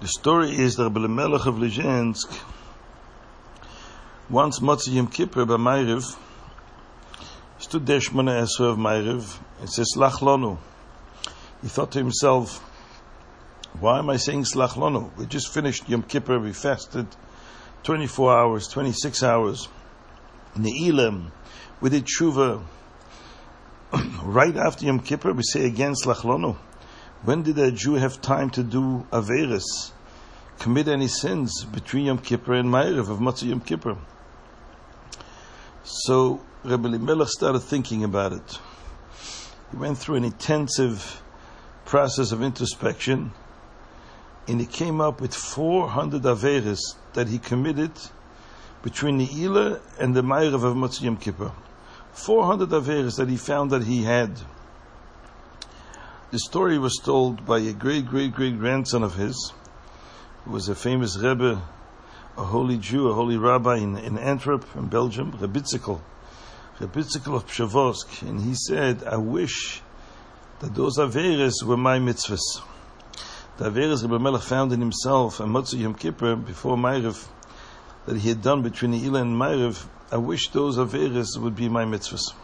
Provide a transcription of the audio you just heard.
The story is that Rabbi Melech of Lezhensk, once Motzi Yom Kippur by Ma'ariv, stood there Shmona Esra of Ma'ariv, and says, Slach Lonu. He thought to himself, why am I saying Slach Lonu? We just finished Yom Kippur, we fasted 24 hours, 26 hours. Ne'ilim, we did Tshuva. right after Yom Kippur, we say again Slach Lonu. When did a Jew have time to do Averis, commit any sins between Yom Kippur and Ma'ariv of Motzei Yom Kippur? So Rebbe Melech started thinking about it. He went through an intensive process of introspection and he came up with 400 Averis that he committed between the Ila and the Ma'ariv of Motzei Yom Kippur. 400 Averis that he found that he had. The story was told by a great, great, great grandson of his, who was a famous Rebbe, a holy Jew, a holy rabbi in, in Antwerp, in Belgium, Reb Itzikel, Rebitzikel of Pshevorsk. And he said, I wish that those Averis were my mitzvahs. The Averis Rebbe Melech found in himself and Motzei Yom Kippur before Ma'ariv that he had done between the Ila and Ma'ariv, I wish those Averis would be my mitzvahs.